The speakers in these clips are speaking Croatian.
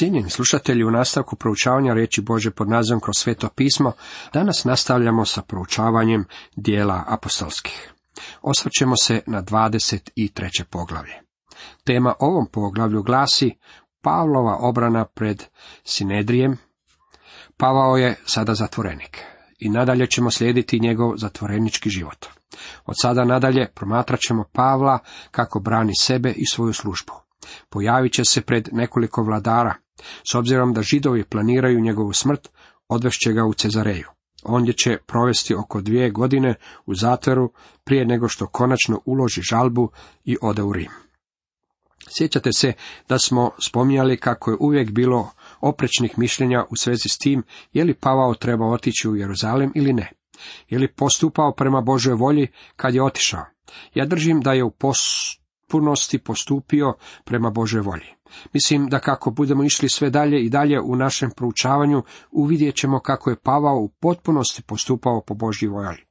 Cijenjeni slušatelji, u nastavku proučavanja riječi Bože pod nazivom kroz sveto pismo, danas nastavljamo sa proučavanjem dijela apostolskih. Osvrćemo se na 23. poglavlje. Tema ovom poglavlju glasi Pavlova obrana pred Sinedrijem. Pavao je sada zatvorenik i nadalje ćemo slijediti njegov zatvorenički život. Od sada nadalje promatrat ćemo Pavla kako brani sebe i svoju službu. Pojavit će se pred nekoliko vladara. S obzirom da židovi planiraju njegovu smrt, odvešće ga u Cezareju. Ondje će provesti oko dvije godine u zatvoru prije nego što konačno uloži žalbu i ode u Rim. Sjećate se da smo spominjali kako je uvijek bilo oprečnih mišljenja u svezi s tim je li Pavao treba otići u Jeruzalem ili ne. Je li postupao prema Božoj volji kad je otišao? Ja držim da je u potpunosti postupio prema Božoj volji. Mislim da kako budemo išli sve dalje i dalje u našem proučavanju, uvidjet ćemo kako je Pavao u potpunosti postupao po Božji volji.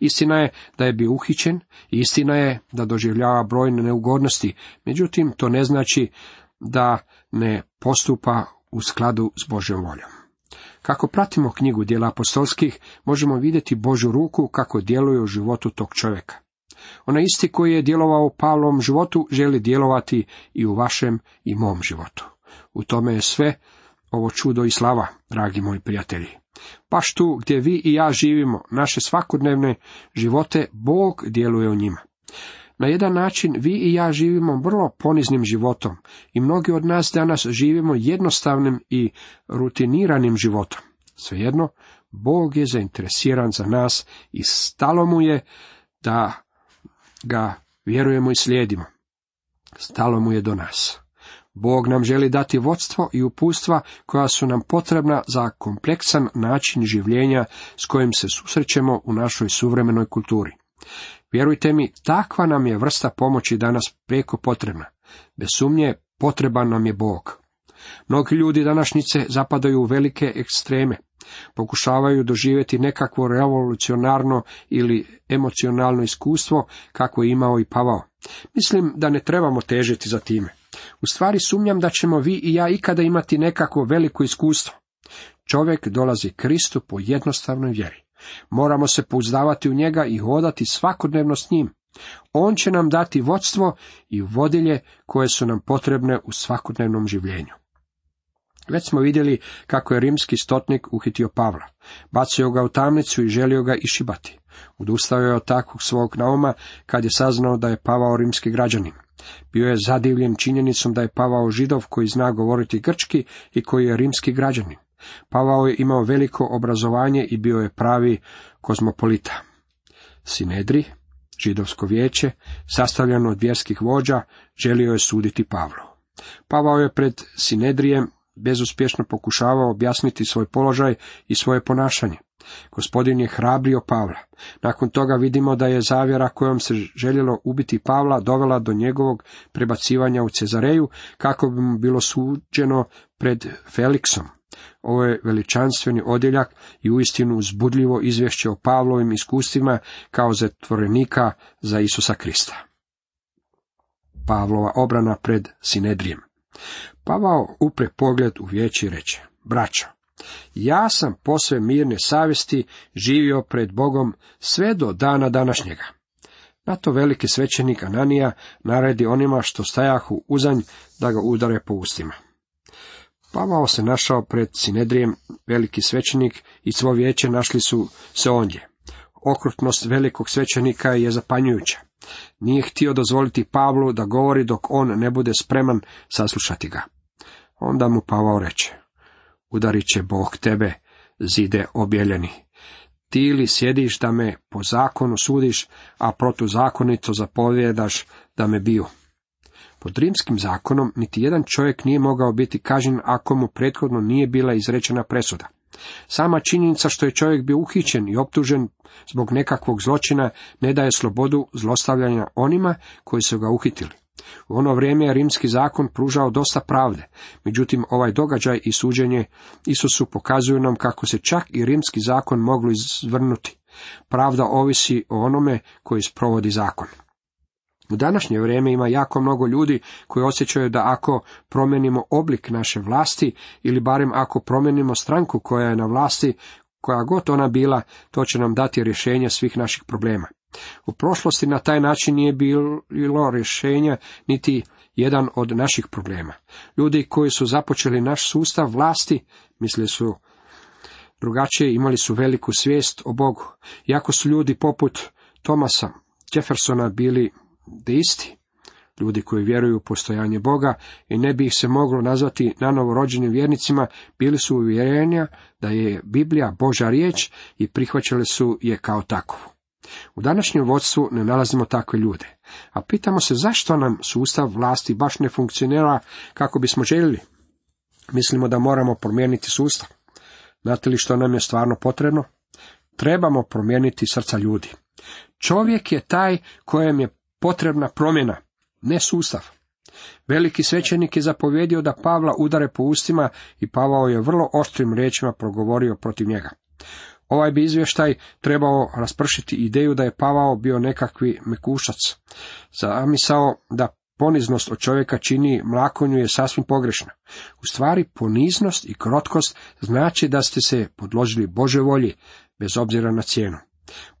Istina je da je bio uhićen, istina je da doživljava brojne neugodnosti, međutim to ne znači da ne postupa u skladu s Božjom voljom. Kako pratimo knjigu dijela apostolskih, možemo vidjeti Božju ruku kako djeluje u životu tog čovjeka. Ona isti koji je djelovao u životu, želi djelovati i u vašem i mom životu. U tome je sve ovo čudo i slava, dragi moji prijatelji. Baš tu gdje vi i ja živimo, naše svakodnevne živote, Bog djeluje u njima. Na jedan način vi i ja živimo vrlo poniznim životom i mnogi od nas danas živimo jednostavnim i rutiniranim životom. Svejedno, Bog je zainteresiran za nas i stalo mu je da ga vjerujemo i slijedimo. Stalo mu je do nas. Bog nam želi dati vodstvo i upustva koja su nam potrebna za kompleksan način življenja s kojim se susrećemo u našoj suvremenoj kulturi. Vjerujte mi, takva nam je vrsta pomoći danas preko potrebna. Bez sumnje, potreban nam je Bog. Mnogi ljudi današnjice zapadaju u velike ekstreme. Pokušavaju doživjeti nekakvo revolucionarno ili emocionalno iskustvo kako je imao i Pavao. Mislim da ne trebamo težiti za time. U stvari sumnjam da ćemo vi i ja ikada imati nekakvo veliko iskustvo. Čovjek dolazi Kristu po jednostavnoj vjeri. Moramo se pouzdavati u njega i hodati svakodnevno s njim. On će nam dati vodstvo i vodilje koje su nam potrebne u svakodnevnom življenju. Već smo vidjeli kako je rimski stotnik uhitio Pavla. Bacio ga u tamnicu i želio ga išibati. Udustao je od takvog svog nauma kad je saznao da je Pavao rimski građanin. Bio je zadivljen činjenicom da je Pavao židov koji zna govoriti grčki i koji je rimski građanin. Pavao je imao veliko obrazovanje i bio je pravi kozmopolita. Sinedri, židovsko vijeće, sastavljeno od vjerskih vođa, želio je suditi Pavlu. Pavao je pred Sinedrijem bezuspješno pokušavao objasniti svoj položaj i svoje ponašanje. Gospodin je hrabrio Pavla. Nakon toga vidimo da je zavjera kojom se željelo ubiti Pavla dovela do njegovog prebacivanja u Cezareju kako bi mu bilo suđeno pred Feliksom. Ovo je veličanstveni odjeljak i uistinu uzbudljivo izvješće o Pavlovim iskustvima kao zatvorenika za Isusa Krista. Pavlova obrana pred Sinedrijem. Pavao upre pogled u vijeće i reče, braćo, ja sam posve mirne savjesti živio pred Bogom sve do dana današnjega. Na to veliki svećenik Ananija naredi onima što stajahu uzanj da ga udare po ustima. Pavao se našao pred Sinedrijem, veliki svećenik i svo vijeće našli su se ondje. Okrutnost velikog svećenika je zapanjujuća. Nije htio dozvoliti Pavlu da govori dok on ne bude spreman saslušati ga. Onda mu Pavao reče, udarit će Bog tebe, zide objeljeni. Ti li sjediš da me po zakonu sudiš, a protuzakonito zapovjedaš da me biju? Pod rimskim zakonom niti jedan čovjek nije mogao biti kažen ako mu prethodno nije bila izrečena presuda. Sama činjenica što je čovjek bio uhićen i optužen zbog nekakvog zločina ne daje slobodu zlostavljanja onima koji su ga uhitili. U ono vrijeme je rimski zakon pružao dosta pravde, međutim ovaj događaj i suđenje Isusu pokazuju nam kako se čak i rimski zakon moglo izvrnuti. Pravda ovisi o onome koji sprovodi zakon. U današnje vrijeme ima jako mnogo ljudi koji osjećaju da ako promijenimo oblik naše vlasti ili barem ako promijenimo stranku koja je na vlasti, koja god ona bila, to će nam dati rješenje svih naših problema. U prošlosti na taj način nije bilo rješenja niti jedan od naših problema. Ljudi koji su započeli naš sustav vlasti, mislili su drugačije, imali su veliku svijest o Bogu. Iako su ljudi poput Tomasa Jeffersona bili deisti, ljudi koji vjeruju u postojanje Boga i ne bi ih se moglo nazvati nanovo rođenim vjernicima, bili su uvjerenja da je Biblija Boža riječ i prihvaćali su je kao takovu. U današnjem vodstvu ne nalazimo takve ljude, a pitamo se zašto nam sustav vlasti baš ne funkcionira kako bismo željeli. Mislimo da moramo promijeniti sustav. Znate li što nam je stvarno potrebno? Trebamo promijeniti srca ljudi. Čovjek je taj kojem je potrebna promjena, ne sustav. Veliki svećenik je zapovjedio da Pavla udare po ustima i Pavao je vrlo oštrim riječima progovorio protiv njega. Ovaj bi izvještaj trebao raspršiti ideju da je Pavao bio nekakvi mekušac. Zamisao da poniznost od čovjeka čini mlakonju je sasvim pogrešna. U stvari poniznost i krotkost znači da ste se podložili Bože volji, bez obzira na cijenu.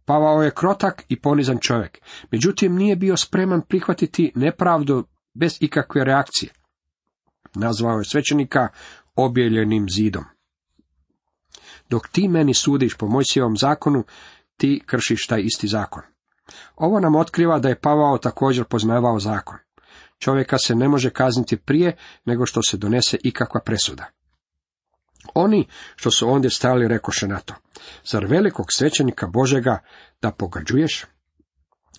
Pavao je krotak i ponizan čovjek, međutim nije bio spreman prihvatiti nepravdu bez ikakve reakcije. Nazvao je svećenika objeljenim zidom. Dok ti meni sudiš po Mojsijevom zakonu, ti kršiš taj isti zakon. Ovo nam otkriva da je Pavao također poznavao zakon. Čovjeka se ne može kazniti prije nego što se donese ikakva presuda. Oni što su ondje stali rekoše na to, zar velikog svećenika Božega da pogađuješ?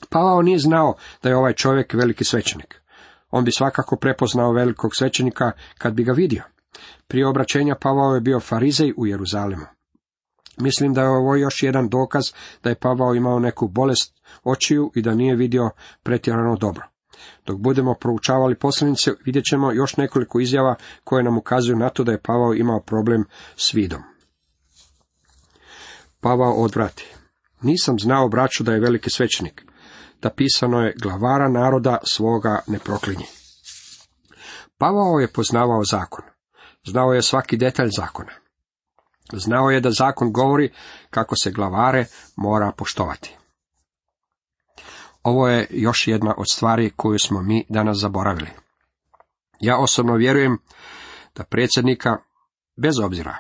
Pavao nije znao da je ovaj čovjek veliki svećenik. On bi svakako prepoznao velikog svećenika kad bi ga vidio. Prije obraćenja Pavao je bio farizej u Jeruzalemu. Mislim da je ovo još jedan dokaz da je Pavao imao neku bolest očiju i da nije vidio pretjerano dobro. Dok budemo proučavali poslanice, vidjet ćemo još nekoliko izjava koje nam ukazuju na to da je Pavao imao problem s vidom. Pavao odvrati. Nisam znao, braću, da je veliki svećenik. Da pisano je glavara naroda svoga ne proklinje. Pavao je poznavao zakon. Znao je svaki detalj zakona. Znao je da zakon govori kako se glavare mora poštovati. Ovo je još jedna od stvari koju smo mi danas zaboravili. Ja osobno vjerujem da predsjednika, bez obzira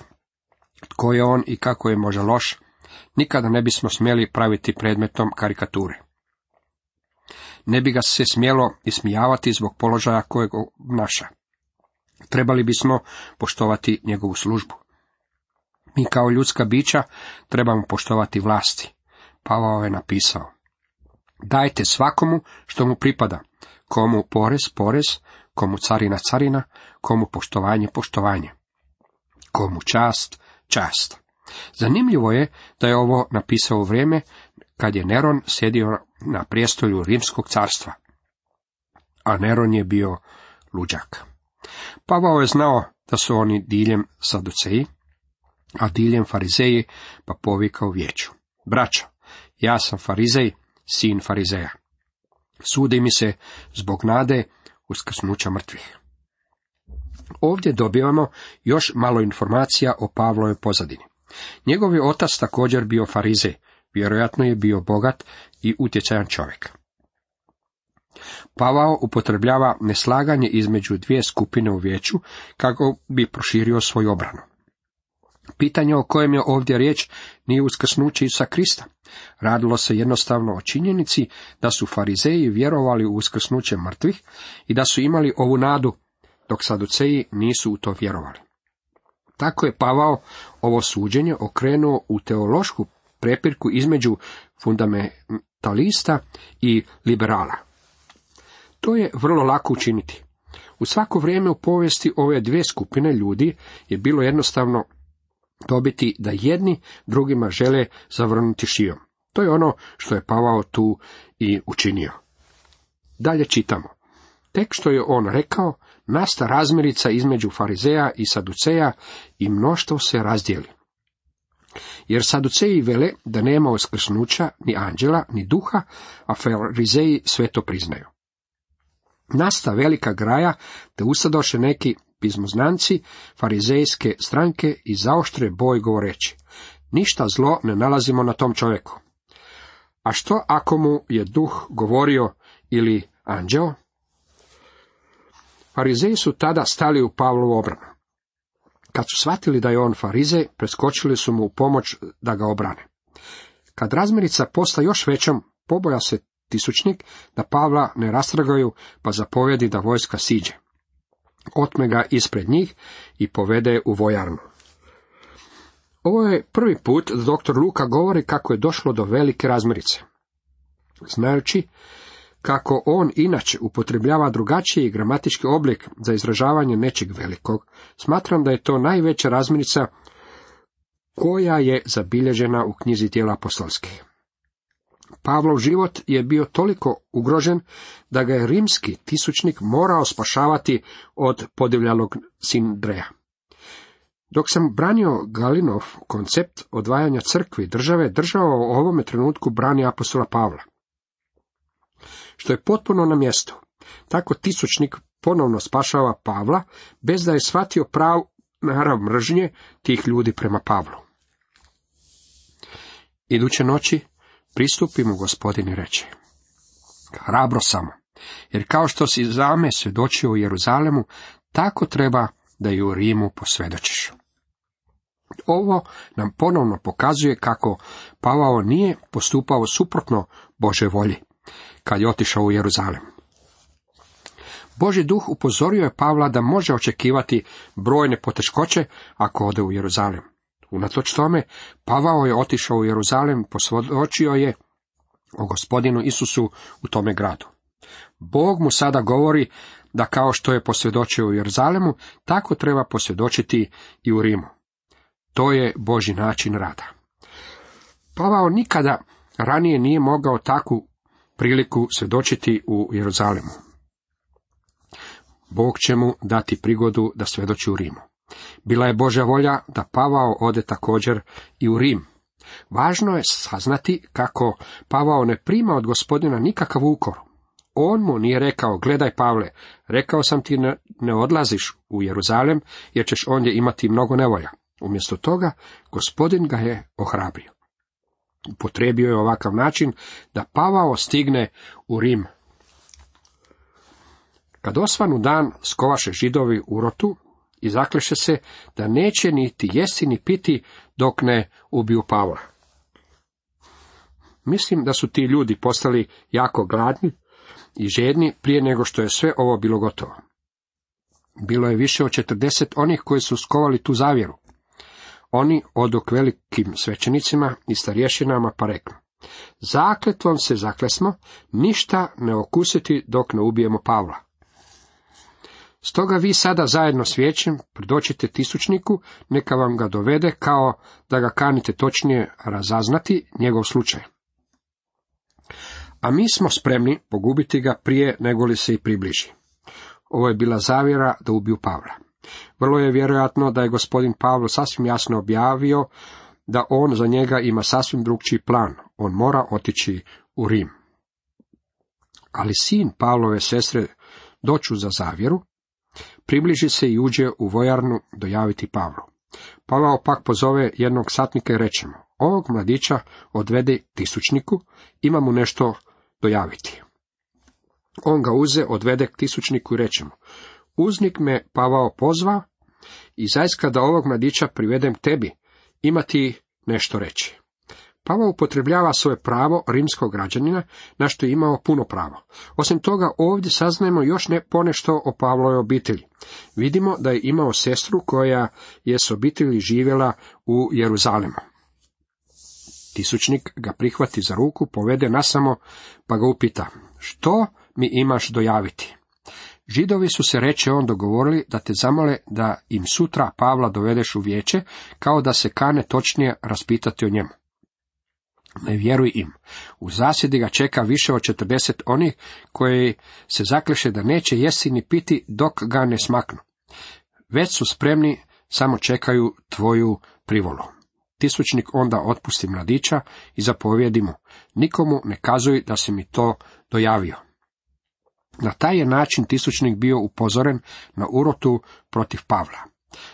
tko je on i kako je možda loš, nikada ne bismo smjeli praviti predmetom karikature. Ne bi ga se smjelo ismijavati zbog položaja kojeg obnaša. Trebali bismo poštovati njegovu službu. Mi kao ljudska bića trebamo poštovati vlasti. Pavao je napisao. Dajte svakomu što mu pripada. Komu porez, porez, komu carina, carina, komu poštovanje, poštovanje. Komu čast, čast. Zanimljivo je da je ovo napisao u vrijeme kad je Neron sjedio na prijestolju Rimskog carstva. A Neron je bio luđak. Pavao je znao da su oni diljem saduceji, a diljem farizeji, pa povikao vijeću. Braćo, ja sam farizej, sin farizeja. Sudi mi se zbog nade uskrsnuća mrtvih. Ovdje dobivamo još malo informacija o Pavlovoj pozadini. Njegov je otac također bio farizej, vjerojatno je bio bogat i utjecajan čovjek. Pavao upotrebljava neslaganje između dvije skupine u vijeću kako bi proširio svoju obranu. Pitanje o kojem je ovdje riječ nije uskrsnuće Isusa Krista. Radilo se jednostavno o činjenici da su farizeji vjerovali u uskrsnuće mrtvih i da su imali ovu nadu, dok saduceji nisu u to vjerovali. Tako je Pavao ovo suđenje okrenuo u teološku prepirku između fundamentalista i liberala. To je vrlo lako učiniti. U svako vrijeme u povijesti ove dvije skupine ljudi je bilo jednostavno dobiti da jedni drugima žele zavrnuti šijom. To je ono što je Pavao tu i učinio. Dalje čitamo. Tek što je on rekao, nasta razmirica između farizeja i saduceja i mnoštvo se razdijeli. Jer saduceji vele da nema uskrsnuća, ni anđela, ni duha, a farizeji sve to priznaju. Nasta velika graja, te usadoše neki pizmoznanci farizejske stranke i zaoštre boj govoreći. Ništa zlo ne nalazimo na tom čovjeku. A što ako mu je duh govorio ili anđeo? Farizeji su tada stali u Pavlovu obranu. Kad su shvatili da je on farizej, preskočili su mu u pomoć da ga obrane. Kad razmirica posta još većom, poboja se tisućnik da Pavla ne rastragaju, pa zapovjedi da vojska siđe. Otme ga ispred njih i povede u vojarnu. Ovo je prvi put da dr. Luka govori kako je došlo do velike razmirice. Znajući kako on inače upotrebljava drugačiji gramatički oblik za izražavanje nečeg velikog, smatram da je to najveća razmirica koja je zabilježena u knjizi tijela apostolskih. Pavlov život je bio toliko ugrožen da ga je rimski tisućnik morao spašavati od podivljalog Sindreja. Dok sam branio Galinov koncept odvajanja crkvi i države, država u ovome trenutku brani apostola Pavla. Što je potpuno na mjestu. Tako tisućnik ponovno spašava Pavla, bez da je shvatio prav narav mržnje tih ljudi prema Pavlu. Iduće noći pristupimo gospodini reći. Hrabro samo, jer kao što si zame svjedočio u Jeruzalemu, tako treba da i u Rimu posvjedočiš. Ovo nam ponovno pokazuje kako Pavao nije postupao suprotno Bože volji, kad je otišao u Jeruzalem. Boži duh upozorio je Pavla da može očekivati brojne poteškoće ako ode u Jeruzalem. Unatoč tome, Pavao je otišao u Jeruzalem, posvjedočio je o gospodinu Isusu u tome gradu. Bog mu sada govori da kao što je posvjedočio u Jeruzalemu, tako treba posvjedočiti i u Rimu. To je Boži način rada. Pavao nikada ranije nije mogao takvu priliku svjedočiti u Jeruzalemu. Bog će mu dati prigodu da svjedoči u Rimu. Bila je Božja volja da Pavao ode također i u Rim. Važno je saznati kako Pavao ne prima od gospodina nikakav ukor. On mu nije rekao, gledaj Pavle, rekao sam ti ne, odlaziš u Jeruzalem, jer ćeš ondje imati mnogo nevolja. Umjesto toga, gospodin ga je ohrabrio. Upotrebio je ovakav način da Pavao stigne u Rim. Kad osvanu dan skovaše židovi u rotu, i zakleše se da neće niti jesti ni piti dok ne ubiju Pavla. Mislim da su ti ljudi postali jako gladni i žedni prije nego što je sve ovo bilo gotovo. Bilo je više od četrdeset onih koji su skovali tu zavjeru. Oni odok velikim svećenicima i starješinama pa reknu. Zakletvom se zaklesmo, ništa ne okusiti dok ne ubijemo Pavla. Stoga vi sada zajedno s vijećem predočite tisućniku, neka vam ga dovede kao da ga kanite točnije razaznati njegov slučaj. A mi smo spremni pogubiti ga prije nego li se i približi. Ovo je bila zavjera da ubiju Pavla. Vrlo je vjerojatno da je gospodin Pavlo sasvim jasno objavio da on za njega ima sasvim drugčiji plan. On mora otići u Rim. Ali sin Pavlove sestre doću za zavjeru, približi se i uđe u vojarnu dojaviti Pavlu. Pavao pak pozove jednog satnika i reče mu, ovog mladića odvede tisućniku, ima mu nešto dojaviti. On ga uze, odvede k tisućniku i reče mu, uznik me Pavao pozva i zaista da ovog mladića privedem tebi, ima ti nešto reći. Pavao upotrebljava svoje pravo rimskog građanina, na što je imao puno pravo. Osim toga, ovdje saznajemo još ne ponešto o Pavlovoj obitelji. Vidimo da je imao sestru koja je s obitelji živjela u Jeruzalemu. Tisućnik ga prihvati za ruku, povede nasamo, pa ga upita, što mi imaš dojaviti? Židovi su se reče on dogovorili da te zamole da im sutra Pavla dovedeš u vijeće, kao da se kane točnije raspitati o njemu. Ne vjeruj im. U zasjedi ga čeka više od četrdeset onih koji se zakleše da neće jesti ni piti dok ga ne smaknu. Već su spremni, samo čekaju tvoju privolu. Tisućnik onda otpusti mladića i zapovjedi mu, nikomu ne kazuj da se mi to dojavio. Na taj je način tisućnik bio upozoren na urotu protiv Pavla.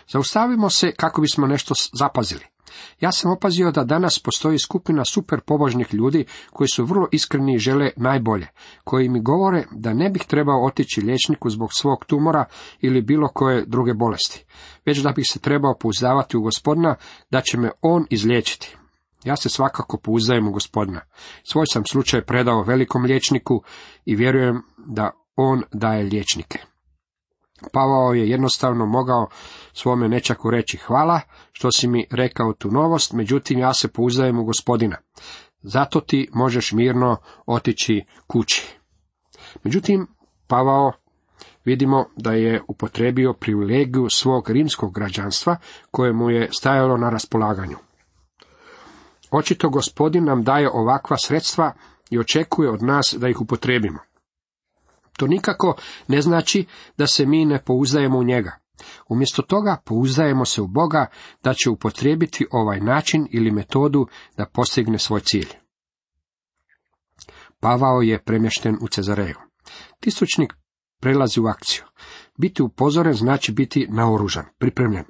Zaustavimo se kako bismo nešto zapazili. Ja sam opazio da danas postoji skupina super pobožnih ljudi koji su vrlo iskreni i žele najbolje, koji mi govore da ne bih trebao otići liječniku zbog svog tumora ili bilo koje druge bolesti, već da bih se trebao pouzdavati u gospodina da će me on izliječiti. Ja se svakako pouzdajem u gospodina. Svoj sam slučaj predao velikom liječniku i vjerujem da on daje liječnike. Pavao je jednostavno mogao svome nečaku reći hvala što si mi rekao tu novost, međutim ja se pouzdajem u gospodina. Zato ti možeš mirno otići kući. Međutim, Pavao vidimo da je upotrebio privilegiju svog rimskog građanstva koje mu je stajalo na raspolaganju. Očito gospodin nam daje ovakva sredstva i očekuje od nas da ih upotrebimo. To nikako ne znači da se mi ne pouzdajemo u njega. Umjesto toga pouzdajemo se u Boga da će upotrijebiti ovaj način ili metodu da postigne svoj cilj. Pavao je premješten u Cezareju. Tisućnik prelazi u akciju. Biti upozoren znači biti naoružan, pripremljen.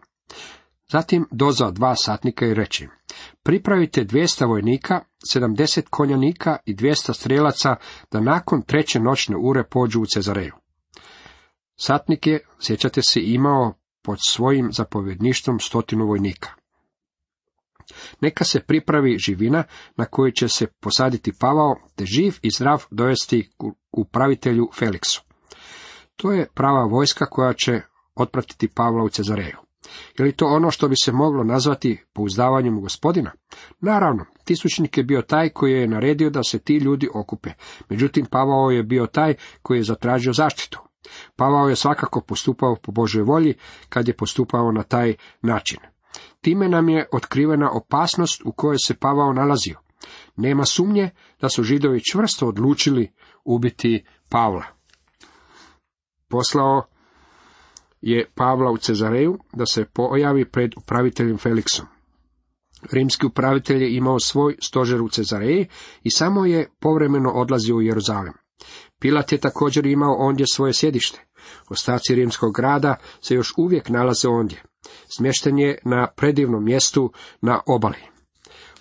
Zatim dozao dva satnika i reći, pripravite 200 vojnika, 70 konjanika i 200 strelaca da nakon treće noćne ure pođu u Cezareju. Satnik je, sjećate se, imao pod svojim zapovjedništvom stotinu vojnika. Neka se pripravi živina na koju će se posaditi Pavao, te živ i zdrav dovesti upravitelju Feliksu. To je prava vojska koja će otpratiti Pavla u Cezareju. Je li to ono što bi se moglo nazvati pouzdavanjem gospodina? Naravno, tisućnik je bio taj koji je naredio da se ti ljudi okupe. Međutim, Pavao je bio taj koji je zatražio zaštitu. Pavao je svakako postupao po Božoj volji kad je postupao na taj način. Time nam je otkrivena opasnost u kojoj se Pavao nalazio. Nema sumnje da su židovi čvrsto odlučili ubiti Pavla. Poslao je Pavla u Cezareju da se pojavi pred upraviteljem Feliksom. Rimski upravitelj je imao svoj stožer u Cezareji i samo je povremeno odlazio u Jeruzalem. Pilat je također imao ondje svoje sjedište. Ostaci rimskog grada se još uvijek nalaze ondje. Smješten je na predivnom mjestu na obali.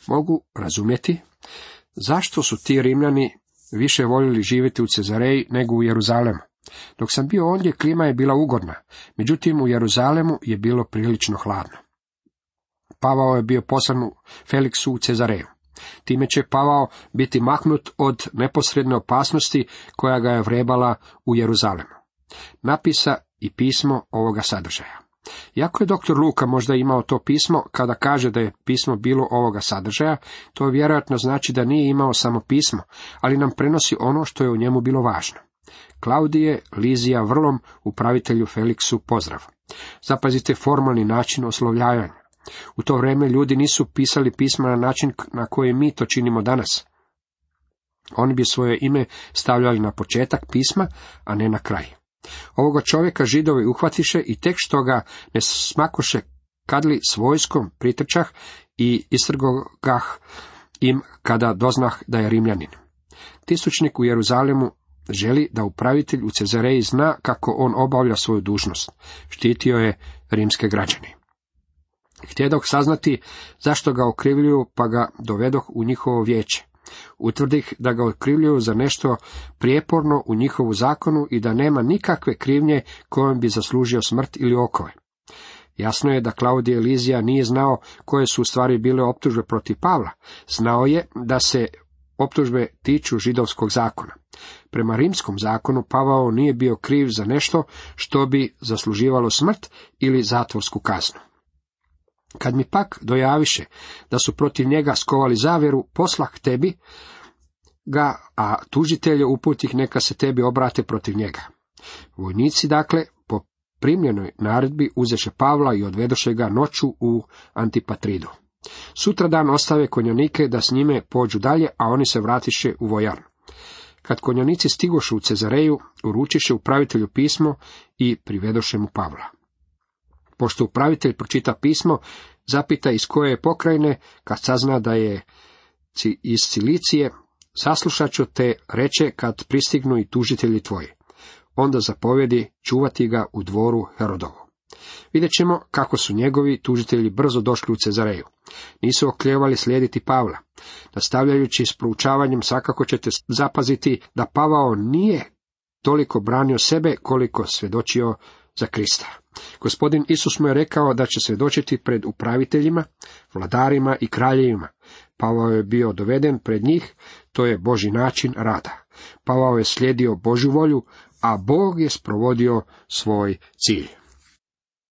Mogu razumjeti zašto su ti Rimljani više voljeli živjeti u Cezareji nego u Jeruzalemu. Dok sam bio ondje, klima je bila ugodna, međutim u Jeruzalemu je bilo prilično hladno. Pavao je bio poslan Feliksu u Cezareju. Time će Pavao biti maknut od neposredne opasnosti koja ga je vrebala u Jeruzalemu. Napisa i pismo ovoga sadržaja. Iako je doktor Luka možda imao to pismo, kada kaže da je pismo bilo ovoga sadržaja, to vjerojatno znači da nije imao samo pismo, ali nam prenosi ono što je u njemu bilo važno. Klaudije, Lizija Vrlom, upravitelju Feliksu pozdrav. Zapazite formalni način oslovljavanja. U to vrijeme ljudi nisu pisali pisma na način na koji mi to činimo danas. Oni bi svoje ime stavljali na početak pisma, a ne na kraj. Ovoga čovjeka židovi uhvatiše i tek što ga ne smakoše kadli s vojskom pritrčah i istrgogah im kada doznah da je Rimljanin. Tisućnik u Jeruzalemu želi da upravitelj u Cezareji zna kako on obavlja svoju dužnost. Štitio je rimske građane. Htjedoh saznati zašto ga okrivljuju, pa ga dovedoh u njihovo vijeće. Utvrdih da ga okrivljuju za nešto prijeporno u njihovu zakonu i da nema nikakve krivnje kojom bi zaslužio smrt ili okove. Jasno je da Klaudije Elizija nije znao koje su u stvari bile optužbe protiv Pavla. Znao je da se optužbe tiču židovskog zakona. Prema rimskom zakonu Pavao nije bio kriv za nešto što bi zasluživalo smrt ili zatvorsku kaznu. Kad mi pak dojaviše da su protiv njega skovali zavjeru, poslah tebi ga, a tužitelje uputih neka se tebi obrate protiv njega. Vojnici, dakle, po primljenoj naredbi uzeše Pavla i odvedoše ga noću u Antipatridu. Sutra dan ostave konjanike da s njime pođu dalje, a oni se vratiše u vojarnu. Kad konjanici stigoše u Cezareju, uručiše upravitelju pismo i privedoše mu Pavla. Pošto upravitelj pročita pismo, zapita iz koje je pokrajine, kad sazna da je iz Cilicije, saslušat ću te reče kad pristignu i tužitelji tvoji. onda zapovjedi čuvati ga u dvoru Herodovu. Vidjet ćemo kako su njegovi tužitelji brzo došli u Cezareju. Nisu okljevali slijediti Pavla. Nastavljajući s proučavanjem, svakako ćete zapaziti da Pavao nije toliko branio sebe koliko svjedočio za Krista. Gospodin Isus mu je rekao da će svjedočiti pred upraviteljima, vladarima i kraljevima. Pavao je bio doveden pred njih, to je Boži način rada. Pavao je slijedio Božju volju, a Bog je sprovodio svoj cilj.